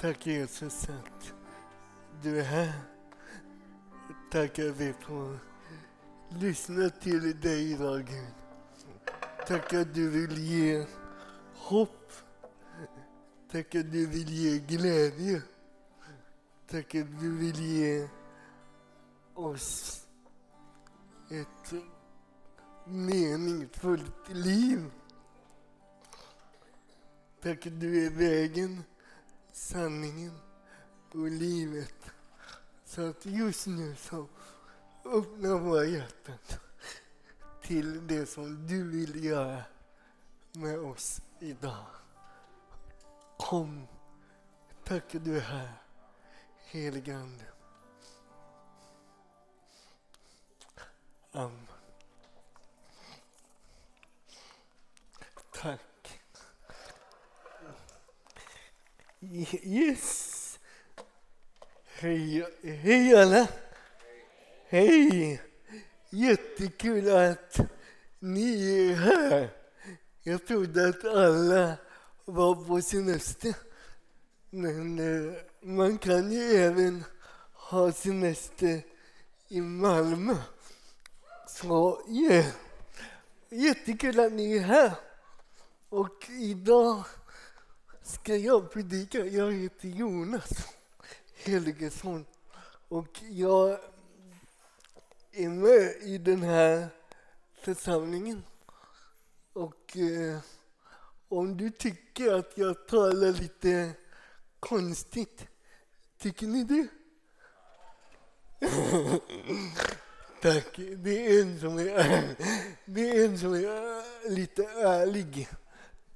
Tack Jesus att du är här. Tack att vi får lyssna till dig idag Gud. Tack att du vill ge hopp. Tack att du vill ge glädje. Tack att du vill ge oss ett meningsfullt liv. Tack att du är vägen, sanningen och livet. Så att just nu så öppna våra hjärtan till det som du vill göra med oss idag. Kom, tack att du är här, helige Ande. Amen. Tack. Yes. Hej, hej alla. Hej. Jättekul att ni är här. Jag trodde att alla var på semester. Men man kan ju även ha semester i Malmö. Så yeah. jättekul att ni är här. Och idag ska jag predika. Jag heter Jonas Helgesson och jag är med i den här församlingen. Och eh, om du tycker att jag talar lite konstigt, tycker ni det? Tack. Det är en som är, det är, en som är lite ärlig.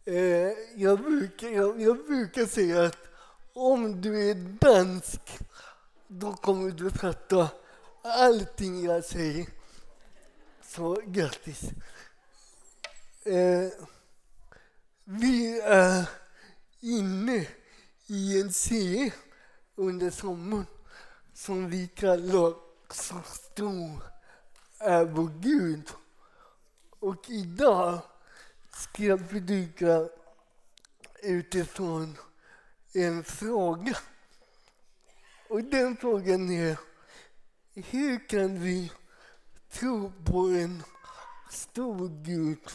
Eh, jag, brukar, jag, jag brukar säga att om du är dansk, då kommer du fatta allting jag säger. Så grattis. Eh, vi är inne i en serie under sommaren som vi kallar Så stor är vår Gud. Och idag ska jag predika utifrån en fråga. Och den frågan är hur kan vi tro på en stor Gud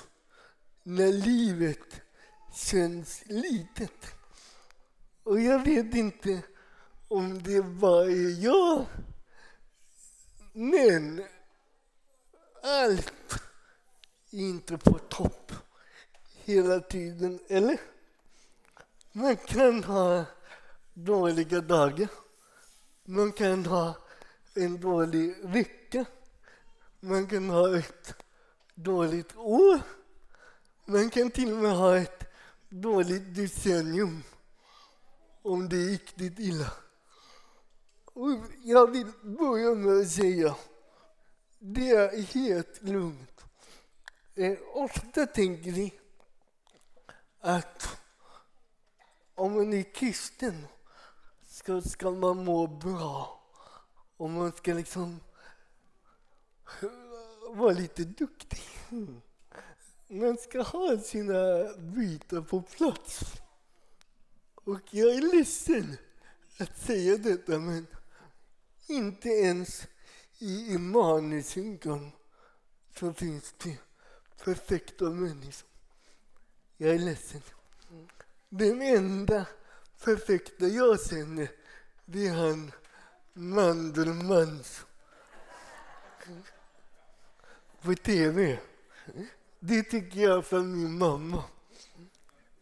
när livet känns litet? Och jag vet inte om det bara är jag, men allt är inte på topp hela tiden, eller? Man kan ha dåliga dagar. Man kan ha en dålig vecka. Man kan ha ett dåligt år. Man kan till och med ha ett dåligt decennium om det är riktigt illa. Och jag vill börja med att säga det är helt lugnt. Eh, ofta tänker vi att om man är kristen så ska man må bra. Och man ska liksom vara lite duktig. Man ska ha sina bitar på plats. Och jag är ledsen att säga detta, men inte ens i Immanuelskyrkan så finns det perfekta människor. Jag är ledsen. Den enda perfekta jag känner, det är han Mandelmans på tv. Det tycker jag för min mamma.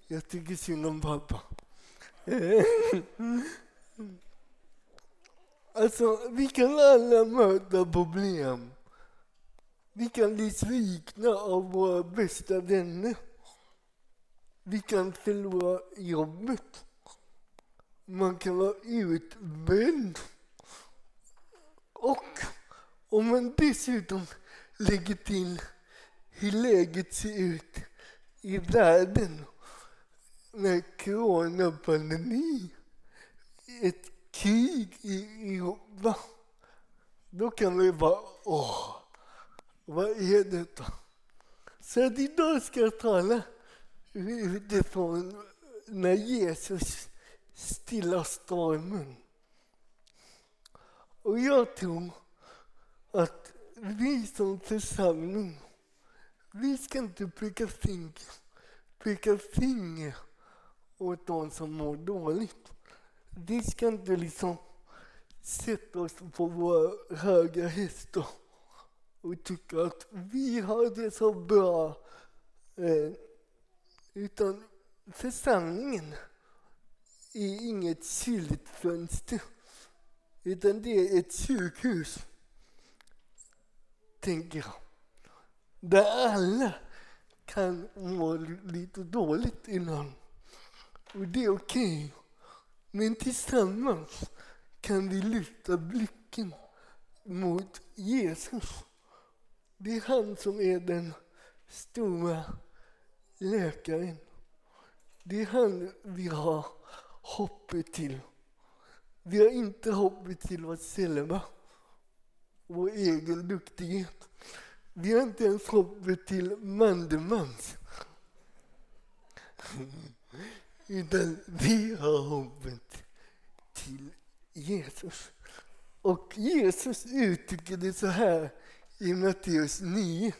Jag tycker synd om pappa. Alltså, vi kan alla möta problem. Vi kan bli svikna av våra bästa vänner. Vi kan förlora jobbet. Man kan vara utbränd. Och om man dessutom lägger till hur läget ser ut i världen med coronapandemi, ett krig i Europa, då kan vi bara åh, vad är detta? Så att idag ska jag tala utifrån när Jesus stillar stormen. Och jag tror att vi som församling, vi ska inte peka finger, peka finger åt de som mår dåligt. Vi ska inte liksom sätta oss på våra höga hästar och tycka att vi har det så bra. Eh, utan församlingen är inget kyligt fönster. utan det är ett sjukhus, tänker jag. Där alla kan må lite dåligt innan. Och det är okej. Okay. Men tillsammans kan vi lyfta blicken mot Jesus. Det är han som är den stora läkaren. Det är han vi har hoppet till. Vi har inte hoppet till oss själva, vår egen duktighet. Vi har inte ens hoppet till Mandemans. Utan vi har hoppet till Jesus. Och Jesus uttrycker det så här i Matteus 9.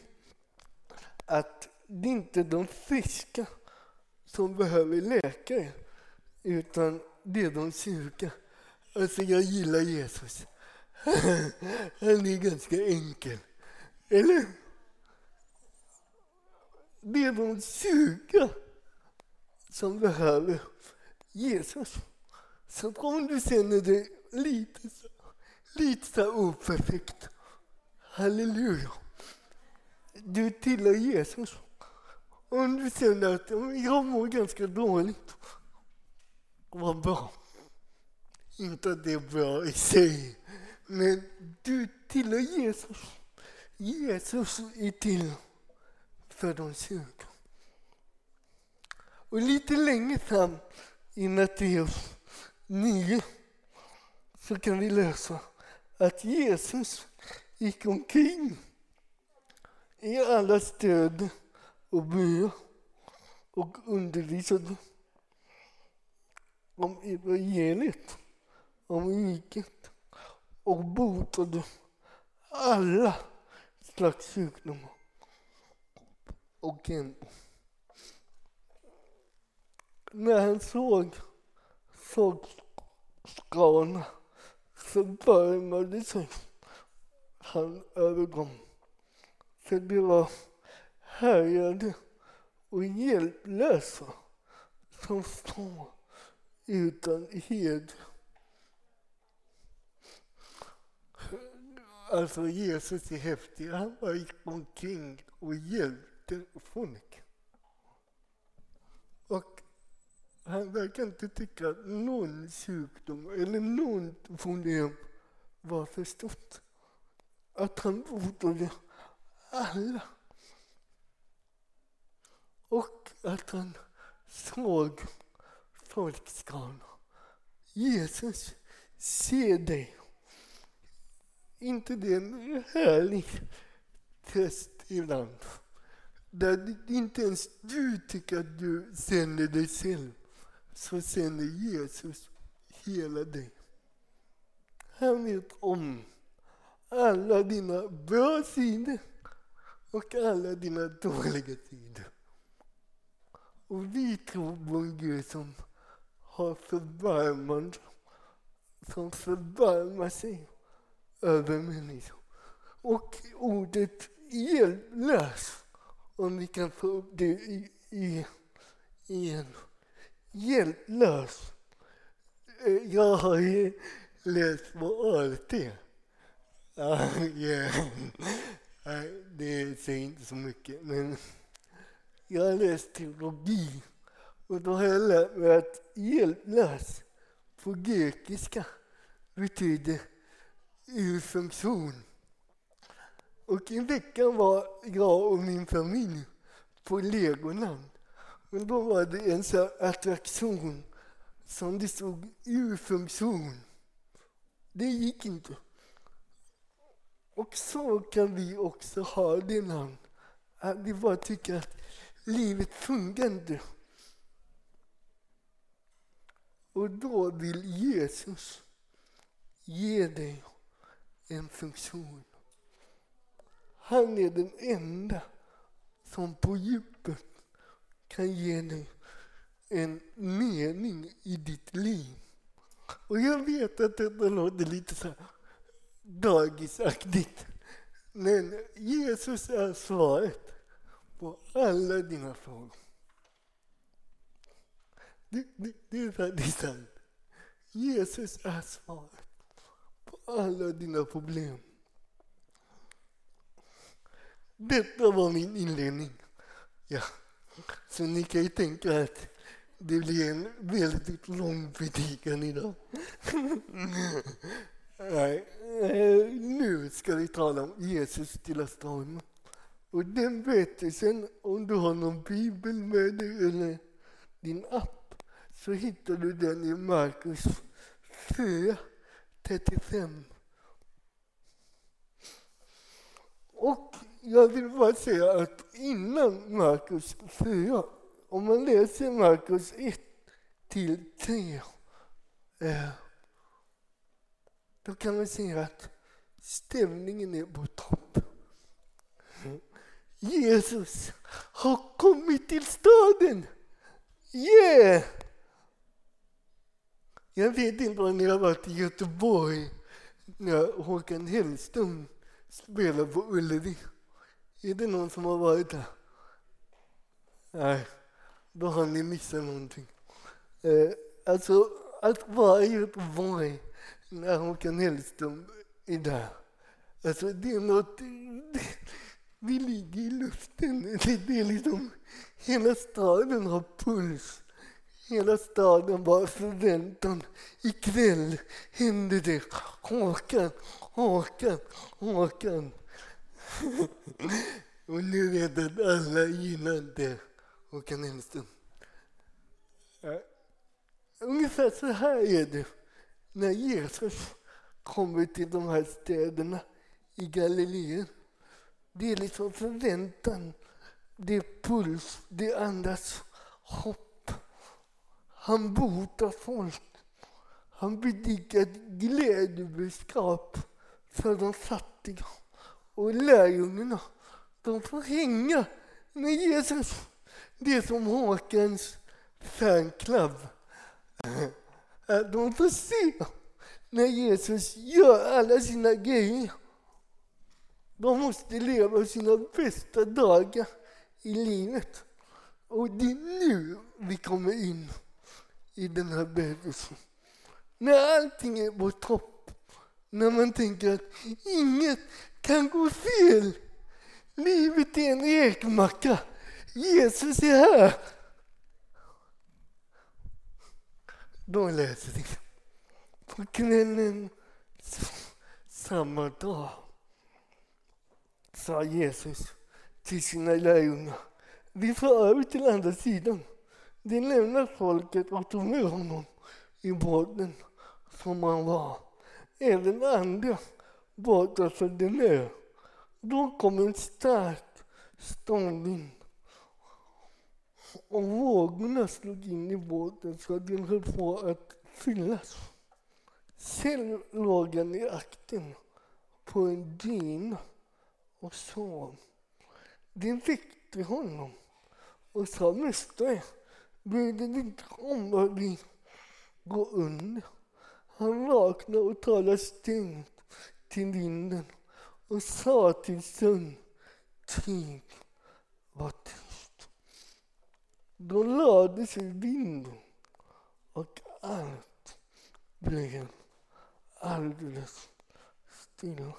Att det är inte de friska som behöver läkare, utan det är de sjuka. Alltså jag gillar Jesus. Han är ganska enkel. Eller? Det är de sjuka som behöver Jesus. Så om du känner dig lite, lite så operfekt, halleluja. Du tillhör Jesus. Om du känner att jag mår ganska dåligt, vad bra. Inte att det är bra i sig, men du tillhör Jesus. Jesus är till för de sjuka. Och lite längre fram i Matteus 9 så kan vi läsa att Jesus gick omkring i alla städer och byar och undervisade om evangeliet, om riket och botade alla slags sjukdomar och ändå. När han såg folkskarorna så värmade sig han över dem. För det var härjade och hjälplösa som står utan hed. Alltså Jesus är häftig. Han bara gick omkring och hjälpte folk. Och han verkar inte tycka att någon sjukdom eller något problem var för stort. Att han botade alla. Och att han såg folkskaran. Jesus ser dig. inte det en härlig test ibland? Där inte ens du tycker att du känner dig själv, så känner Jesus hela dig. Han vet om alla dina bra sidor och alla dina dåliga sidor. Och vi tror på en Gud som har förbarmande, som förbarmar sig över människor. Och ordet hjälplös, om vi kan få upp det i, i, igen. Hjälplös. Eh, jag har ju läst på ALT. Ah, eh, det säger inte så mycket, men jag har läst teologi och då har jag lärt mig att hjälplös på grekiska betyder ur funktion. Och i veckan var jag och min familj på Legoland. Och då var det en sån attraktion som det stod ur funktion. Det gick inte. Och så kan vi också ha det namn. Att vi bara tycker att livet fungerande. Och då vill Jesus ge dig en funktion. Han är den enda som på djupet kan ge dig en mening i ditt liv. Och jag vet att detta låter lite så dagisaktigt. Men Jesus är svaret på alla dina frågor. Det, det, det är faktiskt sant. Jesus är svaret på alla dina problem. Detta var min inledning. Ja. Så ni kan ju tänka att det blir en väldigt lång predikan idag. Nej, eh, nu ska vi tala om Jesus stilla stormen. Och den berättelsen, om du har någon bibel med dig eller din app, så hittar du den i Markus 4, 35. Och jag vill bara säga att innan Markus 4, om man läser Markus 1 till 3, eh, då kan man säga att stämningen är på topp. Jesus har kommit till staden. Yeah! Jag vet inte om ni har varit i Göteborg när Håkan Hellström spelade på Ullevi. Är det någon som har varit där? Nej, då har ni missat någonting. Eh, alltså, att vara i Göteborg när Håkan Hellström är där. Alltså, det är något... Vi ligger i luften. Det, det är liksom... Hela staden har puls. Hela staden bara förväntan. Ikväll händer det. Håkan, Håkan, Håkan. Och nu vet att alla gillar det. Håkan Hellström. Ungefär så här är det när Jesus kommer till de här städerna i Galileen. Det är liksom förväntan, det är puls, det andas hopp. Han botar folk. Han predikar glädjebudskap för de fattiga. Och lärjungarna, de får hänga med Jesus. Det är som Håkans fanclub. De får se när Jesus gör alla sina grejer. De måste leva sina bästa dagar i livet. Och det är nu vi kommer in i den här berättelsen. När allting är på topp, när man tänker att inget kan gå fel. Livet är en ekmacka. Jesus är här. Då läser vi. På kvällen samma dag sa Jesus till sina lärjungar. Vi får över till andra sidan. De lämnar folket och tog med honom i båten som han var. Även andra båtar följde med. Då kom en stark stormvind och vågorna slog in i båten så att den höll på att fyllas. Själv låg han i akten på en dyna och så. Det väckte honom och sa Mästare, bryr dig inte om att vi går under. Han vaknade och talade stängt till vinden och sa till sjön, tig, var tyst. Då lade sig vinden och allt blev alldeles stilla.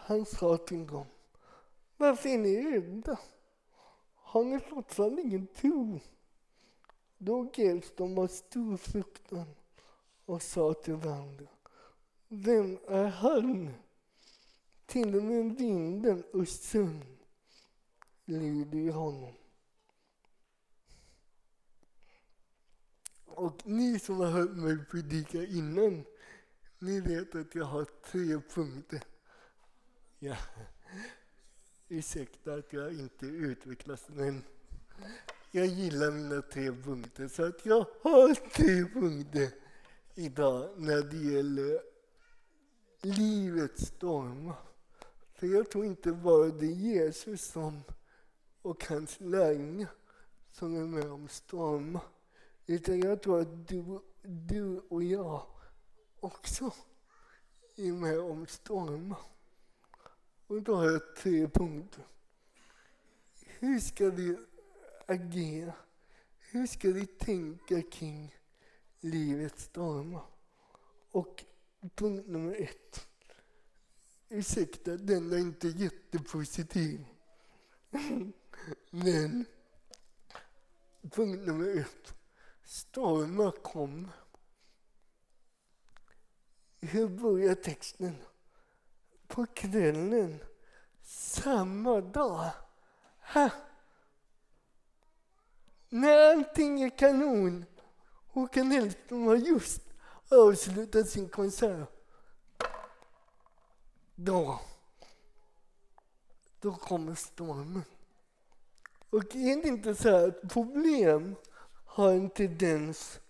Han sa till dem, varför är ni rädda? Har ni fortfarande ingen tro? Då greps de av stor fruktan och sa till varandra, vem är han? Till och med vinden och sömn lyder honom. Och ni som har hört mig predika innan, ni vet att jag har tre punkter. Ja. Ursäkta att jag inte utvecklas, men jag gillar mina tre punkter. Så att jag har tre punkter idag när det gäller livets stormar. För jag tror inte bara det är Jesus som, och hans lärjungar som är med om stormar. Utan jag tror att du, du och jag också är med om stormar. Och då har jag tre punkter. Hur ska vi agera? Hur ska vi tänka kring livets stormar? Och punkt nummer ett. Ursäkta, den är inte jättepositiv. Men punkt nummer ett. Stormar kommer. Hur börjar texten? På kvällen samma dag. Ha. När allting är kanon. Håkan Hellström har just avslutat sin konsert. Då, då kommer stormen. Och är det inte så att problem har en tendens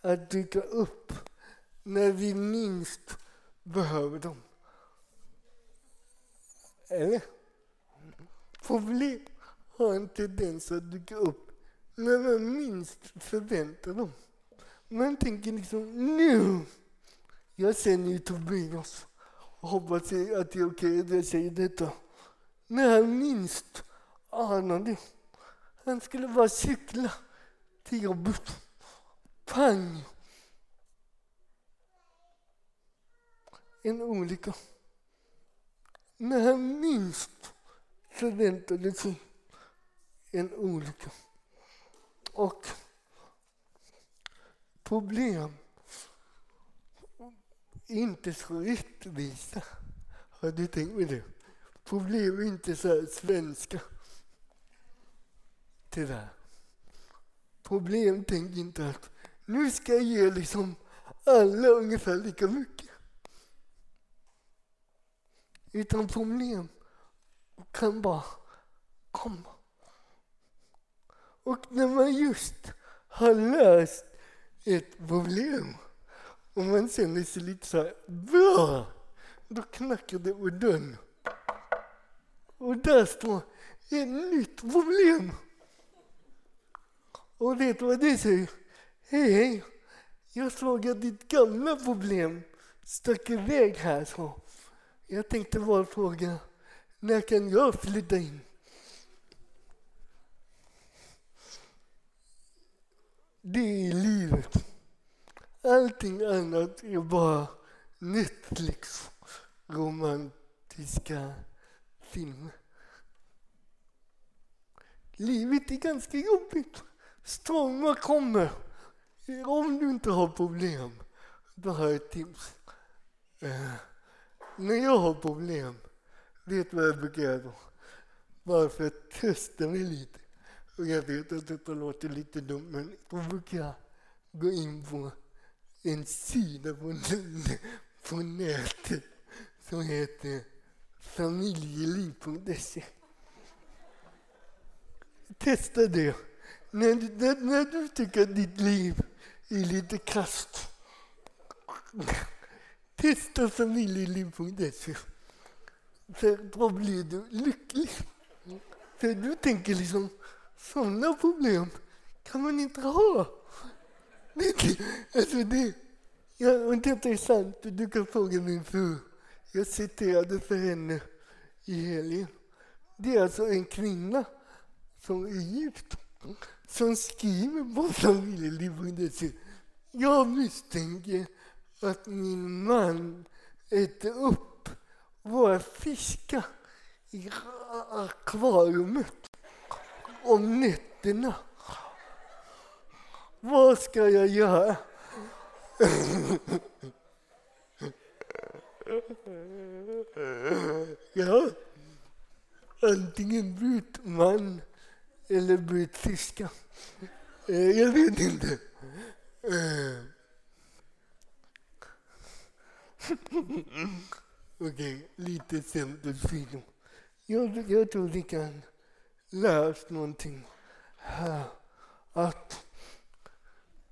att dyka upp när vi minst behöver dem? Eller? Problem har en tendens att dyka upp när man minst förväntar dem. Man tänker liksom nu, jag ser nu Tobias och hoppas att det är okej okay att jag säger detta. När han minst anade, han skulle bara cykla till jobbet. Pang! En olycka. När han minst förväntade sig liksom en olycka. Och problem inte så rättvisa. Har du tänkt på det? Problem är inte så här svenska. Tyvärr. Problem tänker inte att nu ska jag ge liksom alla ungefär lika mycket. Utan problem kan bara komma. Och när man just har löst ett problem och man känner sig lite så här bra, då knackar det på dörren. Och där står ett nytt problem. Och vet du vad det säger? Hej, hej. Jag såg att ditt gamla problem stack iväg här. Så. Jag tänkte bara fråga, när kan jag flytta in? Det är livet. Allting annat är bara Netflix romantiska filmer. Livet är ganska jobbigt. Stormar kommer. Om du inte har problem, då har jag ett tips. Uh, när jag har problem, vet du vad jag brukar göra då? Bara för att testa mig lite. Och jag vet att detta låter lite dumt, men då brukar jag gå in på en sida på, på nätet som heter familjeliv.se. Testa det. När, när, när du tycker att ditt liv är lite kast. Testa familjeliv.se. För då blir du lycklig. För du tänker liksom, sådana problem kan man inte ha. alltså det, ja, och detta är sant, du kan fråga min fru. Jag citerade för henne i helgen. Det är alltså en kvinna som är gift som skriver på familjeliv.se. Jag misstänker att min man äter upp våra fiskar i akvariet om nätterna. Vad ska jag göra? ja, antingen byt man eller byt fiska. Eh, jag vet inte. Eh. Okej, okay, lite centerfilm. Jag, jag tror vi kan lära oss någonting här att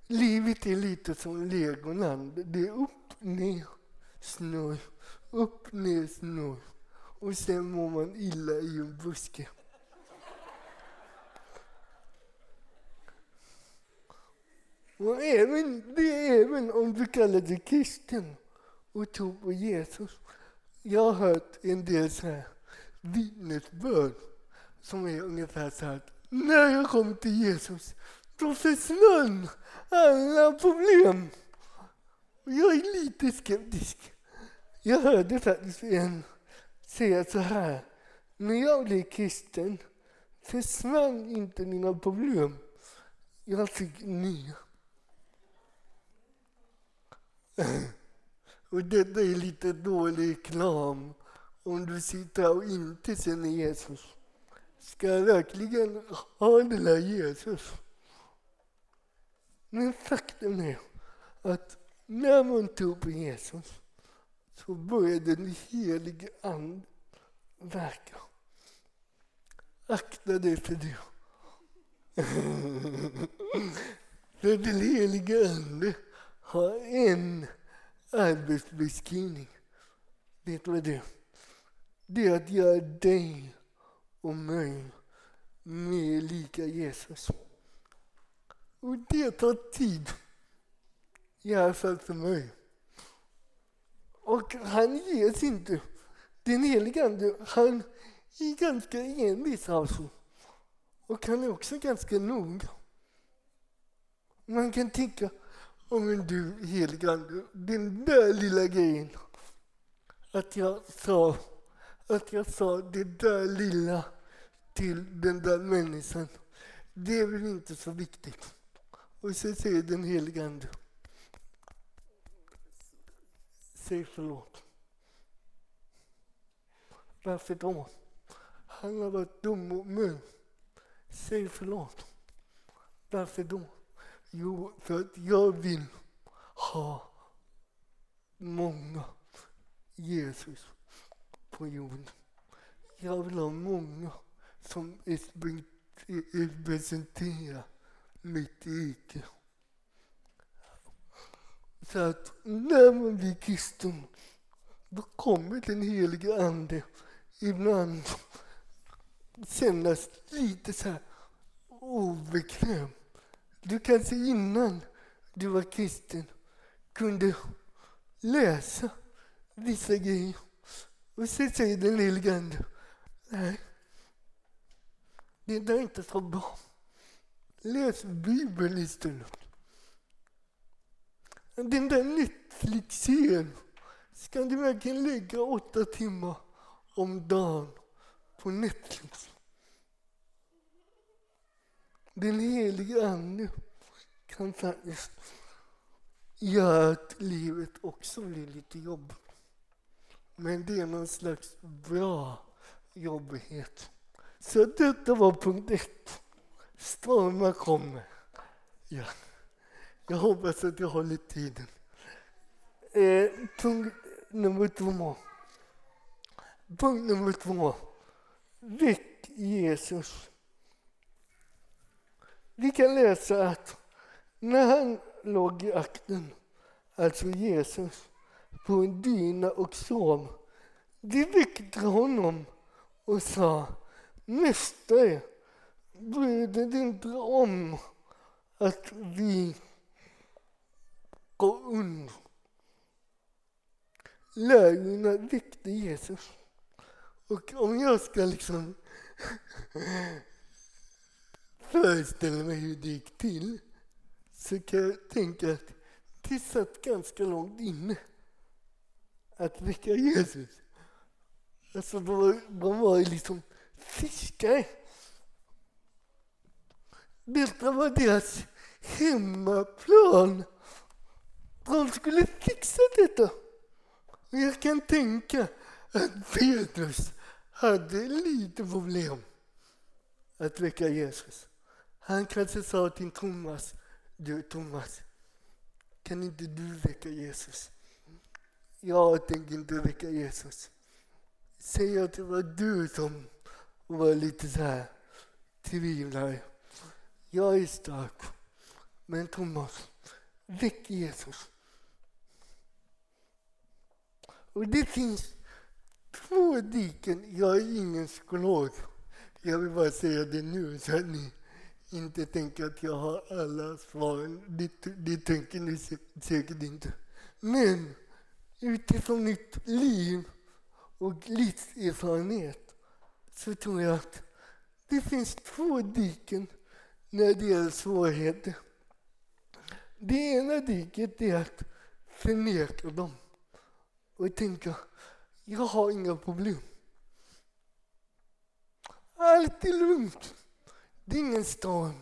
livet är lite som Legoland. Det är upp, ner, snurr, upp, ner, snurr. Och sen mår man illa i en buske. Och även, det är även om du kallar dig kristen och tro på Jesus. Jag har hört en del så här vittnesbörd som är ungefär så här när jag kom till Jesus då försvann alla problem. Jag är lite skeptisk. Jag hörde faktiskt en säga så här. När jag blev kristen försvann inte mina problem. Jag fick nya. Och detta är lite dålig reklam om du sitter och inte känner Jesus. Ska jag verkligen ha den där Jesus? Men faktum är att när man tror på Jesus så börjar den helige Ande verka. Akta dig för det. för den helige Ande har en arbetsbeskrivning. Vet du vad det är? Det är att göra dig och mig mer lika Jesus. Och det tar tid. I alla fall för mig. Och han ges inte. Den helige Ande, han e är ganska envis alltså. Och han är också ganska noga. Man kan tänka, oh, men du helige Ande, den där lilla grejen. Att jag sa, att jag sa det där lilla till den där människan. Det är väl inte så viktigt. Och så säger den helige Ande, säg förlåt. Varför då? Han har varit dum mot mig. Säg förlåt. Varför då? Jo, för att jag vill ha många Jesus på jorden. Jag vill ha många som representerar mitt rike. Så att när man blir kristen, då kommer den helige Ande ibland kännas lite så här obekväm. Du kanske innan du var kristen kunde läsa vissa grejer och så säger den helige Ande, nej, det där är inte så bra. Läs Bibeln istället. Den där Netflix-serien, ska du verkligen lägga åtta timmar om dagen på Netflix? Den helige Ande kan faktiskt göra att livet också blir lite jobbigt. Men det är någon slags bra jobbighet. Så detta var punkt ett. Stormar kommer. Ja. Jag hoppas att jag håller tiden. Eh, punkt nummer två. Punkt nummer två. Väck Jesus. Vi kan läsa att när han låg i akten, alltså Jesus, på en dyna och sov, De väckte honom och sa Mästare, bryr du dig inte om att vi går under. Lärjungarna väckte Jesus. Och om jag ska liksom Föreställer mig hur det gick till så kan jag tänka att det satt ganska långt inne att väcka Jesus. Alltså de var, man var liksom fiskare. Detta var deras hemmaplan. De skulle fixa detta. Och jag kan tänka att Petrus hade lite problem att väcka Jesus. Han kanske sa till Thomas, du Thomas, kan inte du väcka Jesus? Jag tänker inte väcka Jesus. Säg att det var du som var lite så här tvivlare. jag är stark. Men Thomas, väck Jesus. Och det finns två diken. Jag är ingen psykolog. Jag vill bara säga det nu så att ni inte tänker att jag har alla svaren. Det, det tänker ni säkert inte. Men utifrån mitt liv och livserfarenhet så tror jag att det finns två diken när det gäller svårigheter. Det ena diket är att förneka dem och tänka jag har inga problem. Allt är lugnt. Det är ingen storm.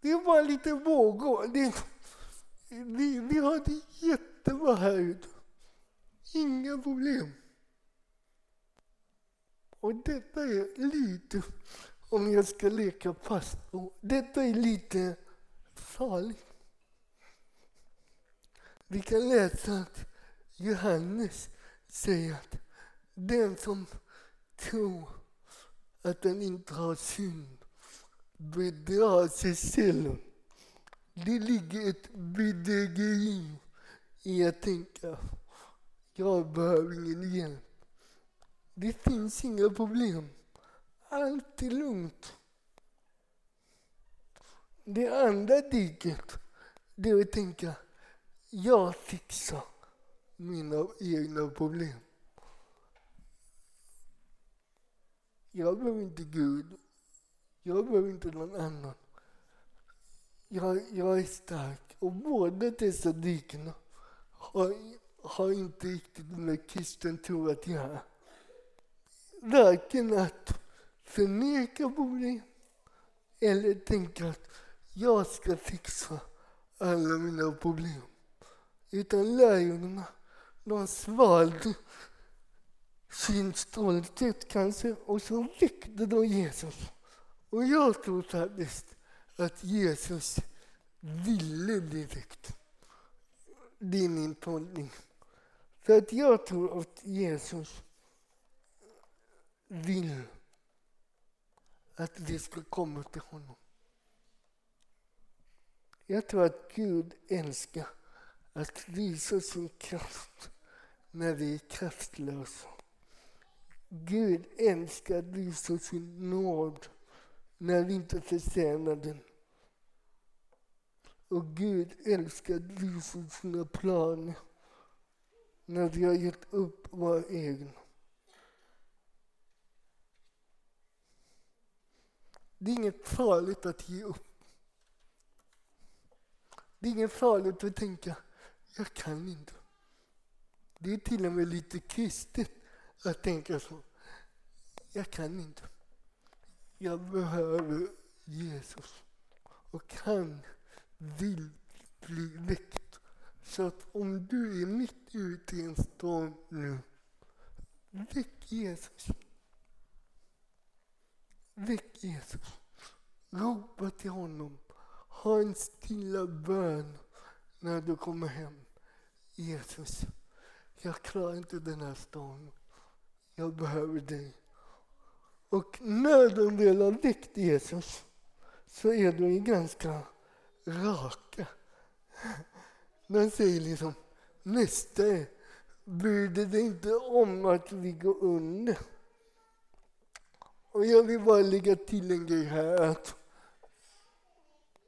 Det är bara lite vågor. Det, vi, vi har det jättebra här ute. Inga problem. Och detta är lite, om jag ska leka pastor, detta är lite farligt. Vi kan läsa att Johannes säger att den som tror att den inte har synd bedrar sig själv. Det ligger ett bedrägeri i att tänka jag behöver ingen hjälp. Det finns inga problem. Allt är lugnt. Det andra diket, det är att tänka jag fixar mina egna problem. Jag behöver inte Gud. Jag behöver inte någon annan. Jag, jag är stark. Och båda dessa diken har, har inte riktigt med kristen tro att göra. Varken att förneka problem eller tänka att jag ska fixa alla mina problem. Utan lärjungarna, de svalde sin stolthet kanske och så väckte de Jesus. Och jag tror faktiskt att Jesus ville direkt. Det är min tolkning. För att jag tror att Jesus vill att vi ska komma till honom. Jag tror att Gud älskar att visa sin kraft när vi är kraftlösa. Gud älskar att visa sin nåd när vi inte förtjänar den. Och Gud älskar att visa sina planer när vi har gett upp våra egna. Det är inget farligt att ge upp. Det är inget farligt att tänka, jag kan inte. Det är till och med lite kristet att tänka så. Jag kan inte. Jag behöver Jesus. Och han vill bli väckt. Så att om du är mitt ute i en storm nu, väck Jesus. Väck Jesus. Ropa till honom. Ha en stilla bön när du kommer hem. Jesus, jag klarar inte den här stormen. Jag behöver dig. Och när de väl har väckt Jesus så är de ganska raka. De säger liksom, Mästare, bryr du dig inte om att vi går under? Och jag vill bara lägga till en grej här. att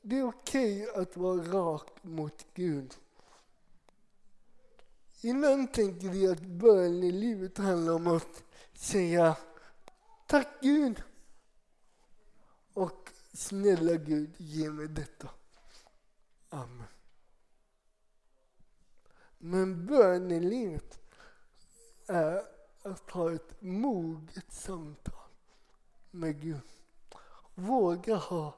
Det är okej okay att vara rak mot Gud. Ibland tänker vi att bön i livet handlar om att säga tack Gud och snälla Gud, ge mig detta. Amen. Men bön i livet är att ha ett moget samtal med Gud. Våga ha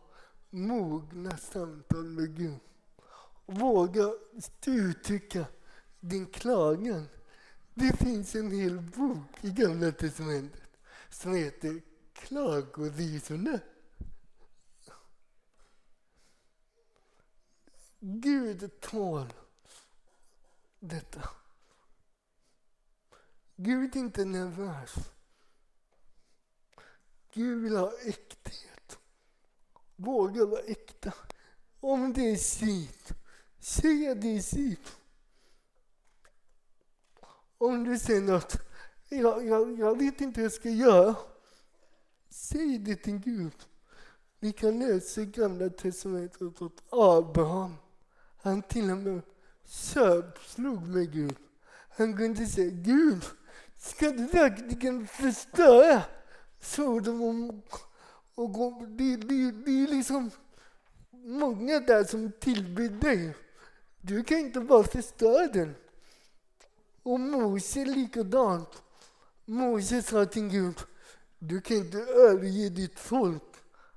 mogna samtal med Gud. Våga uttrycka din klagan. Det finns en hel bok i Gamla Testamentet som heter Klagovisorna. Gud tål detta. Gud är inte nervös. Gud vill ha äkthet. våga vara äkta. Om det är sitt, säg att det är sitt. Om du säger att jag, jag, jag vet inte hur jag ska göra, säg det till Gud. Vi kan läsa i Gamla testamentet att Abraham, han till och med köpslog med Gud. Han kunde säga, Gud, ska du verkligen förstöra Sodom och, Gomorra? det, det, det är liksom många där som tillber dig. Du kan inte bara förstöra den. Och Mose likadant. Mose sa till Gud, du kan inte överge ditt folk.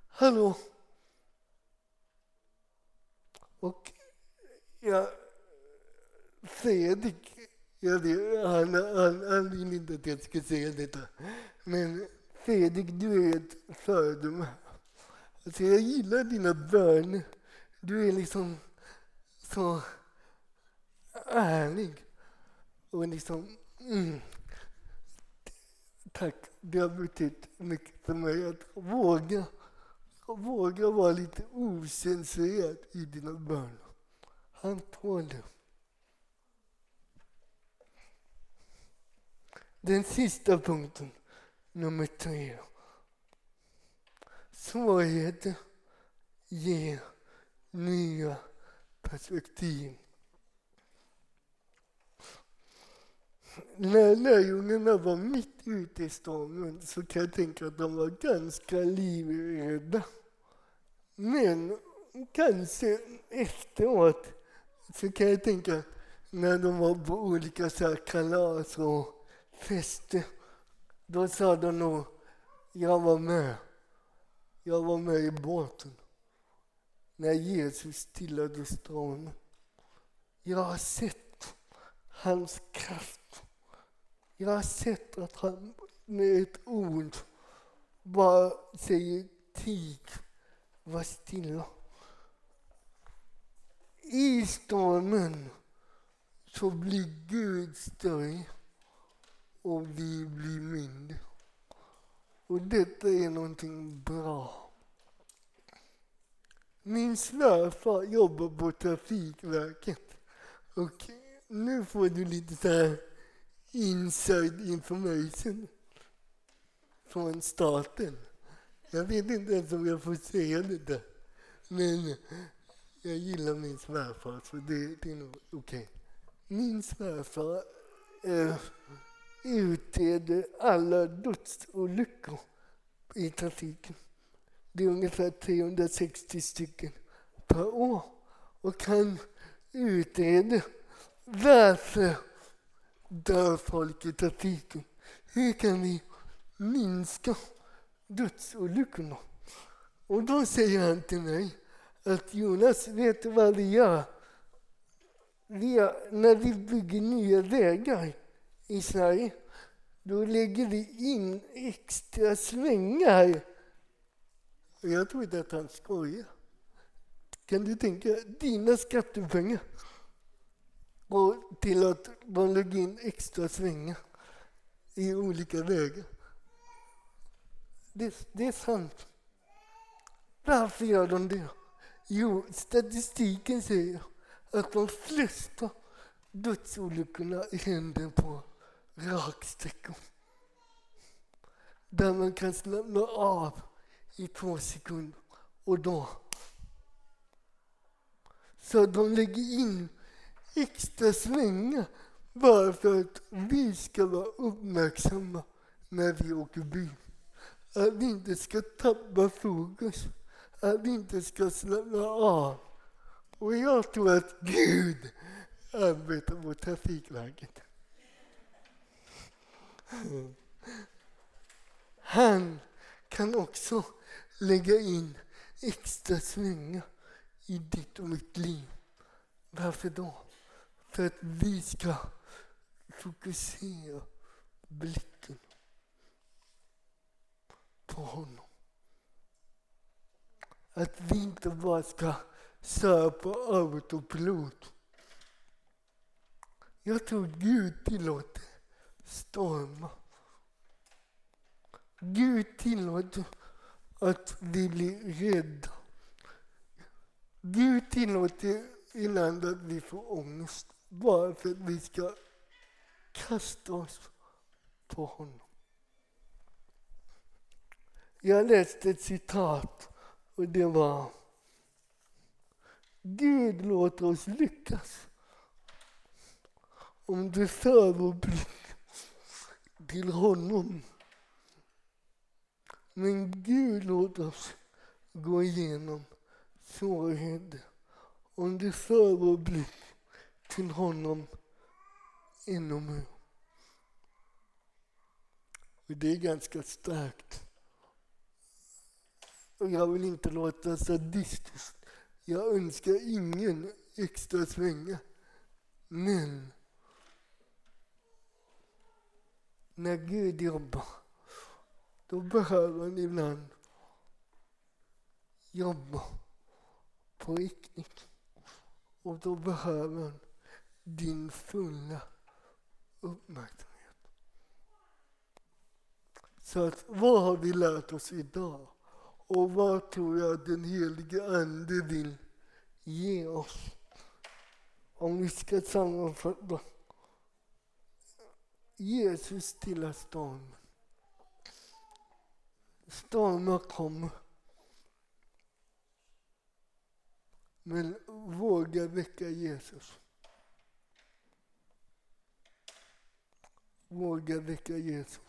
Hallå? Och jag, Fredrik, jag han, han, han vill inte att jag ska säga detta. Men Fredrik, du är ett föredöme. Alltså jag gillar dina böner. Du är liksom så ärlig. Och liksom, mm. Tack, det har betytt mycket för mig att våga, våga vara lite ocensurerad i dina böner. Han tål det. Den sista punkten, nummer tre. Svårigheter ger nya perspektiv. När lärjungarna var mitt ute i stormen så kan jag tänka att de var ganska livrädda. Men kanske efteråt så kan jag tänka när de var på olika så här kalas och fester. Då sa de nog, jag var med. Jag var med i båten när Jesus stillade stormen. Jag har sett hans kraft. Jag har sett att han med ett ord bara säger tig, var stilla. I stormen så blir Gud större och vi blir mindre. Och detta är någonting bra. Min svärfar jobbar på Trafikverket och nu får du lite så här inside information från staten. Jag vet inte ens om jag får säga det där. Men jag gillar min svärfar så det, det är nog okej. Okay. Min svärfar eh, utreder alla dödsolyckor i trafiken. Det är ungefär 360 stycken per år. Och han utreder varför dör folk i trafiken. Hur kan vi minska dödsolyckorna? Och då säger han till mig att Jonas, vet du vad vi gör? Vi gör när vi bygger nya vägar i Sverige, då lägger vi in extra svängar. Jag tror inte att han skojar. Kan du tänka dina skattepengar och till att man lägger in extra svängar i olika vägar? Det, det är sant. Varför gör de det? Jo, statistiken säger att de flesta dödsolyckorna händer på raksträckor. Där man kan slappna av i två sekunder och då. Så de lägger in extra svängar bara för att vi ska vara uppmärksamma när vi åker bil. Att vi inte ska tappa fokus, att vi inte ska slappna av. Och jag tror att Gud arbetar på Trafikverket. Han kan också lägga in extra svängar i ditt och mitt liv. Varför då? För att vi ska fokusera blicken på honom. Att vi inte bara ska köra på autopilot. Jag tror Gud tillåter stormar. Gud tillåter att vi blir rädda Gud tillåter ibland att vi får ångest bara för att vi ska kasta oss på honom. Jag läste ett citat och det var Gud låter oss lyckas om du för vår blick till honom. Men Gud låter oss gå igenom svårigheter om du för vår blick till honom inom mig. Och det är ganska starkt. Och jag vill inte låta sadistisk. Jag önskar ingen extra svänga. Men när Gud jobbar, då behöver han ibland jobba på riktigt. Och då behöver han din fulla uppmärksamhet. Så att, vad har vi lärt oss idag? Och vad tror jag att den helige Ande vill ge oss? Om vi ska sammanfatta. Jesus stilla stormen. Stormar kommer. Men våga väcka Jesus. Våga väcka Jesus.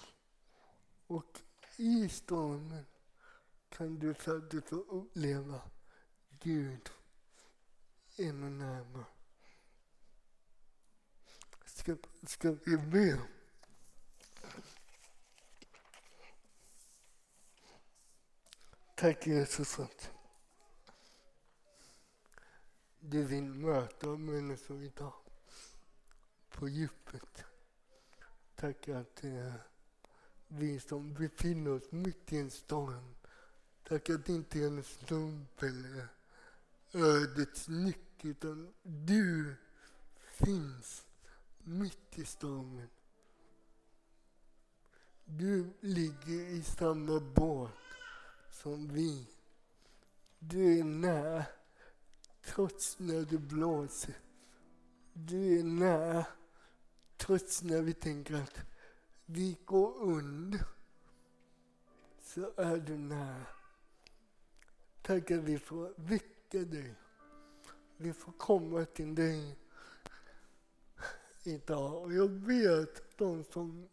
Och i stormen kan du faktiskt få uppleva Gud ännu närmare. Ska, ska vi be? Tack Jesus att du vill möta människor idag på djupet. Tack att eh, vi som befinner oss mitt i en storm, tack att det inte är en slump eller ödets nyck, utan du finns mitt i stormen. Du ligger i samma båt som vi. Du är nära trots när det blåser. Du är nära trots när vi tänker att vi går under. Så är du nära. Tack att vi får väcka dig. Vi får komma till dig idag. Och jag vet de som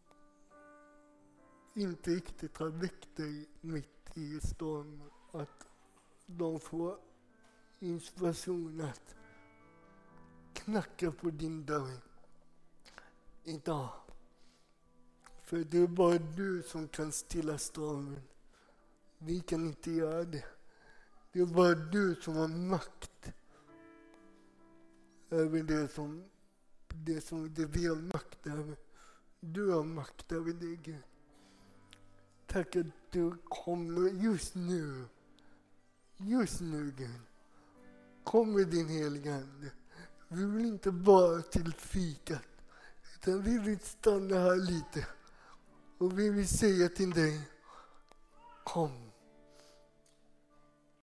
inte riktigt har väckt dig mitt i stormen, att de får inspiration att knacka på din dörr idag. För det är bara du som kan stilla stormen. Vi kan inte göra det. Det är bara du som har makt över det som, det som det vi har makt över. Du har makt över det, Gud. Tack att du kommer just nu. Just nu, Gud. Kom med din heliga Ande. Vi vill inte bara till fikat, utan vi vill stanna här lite och vi vill säga till dig, kom.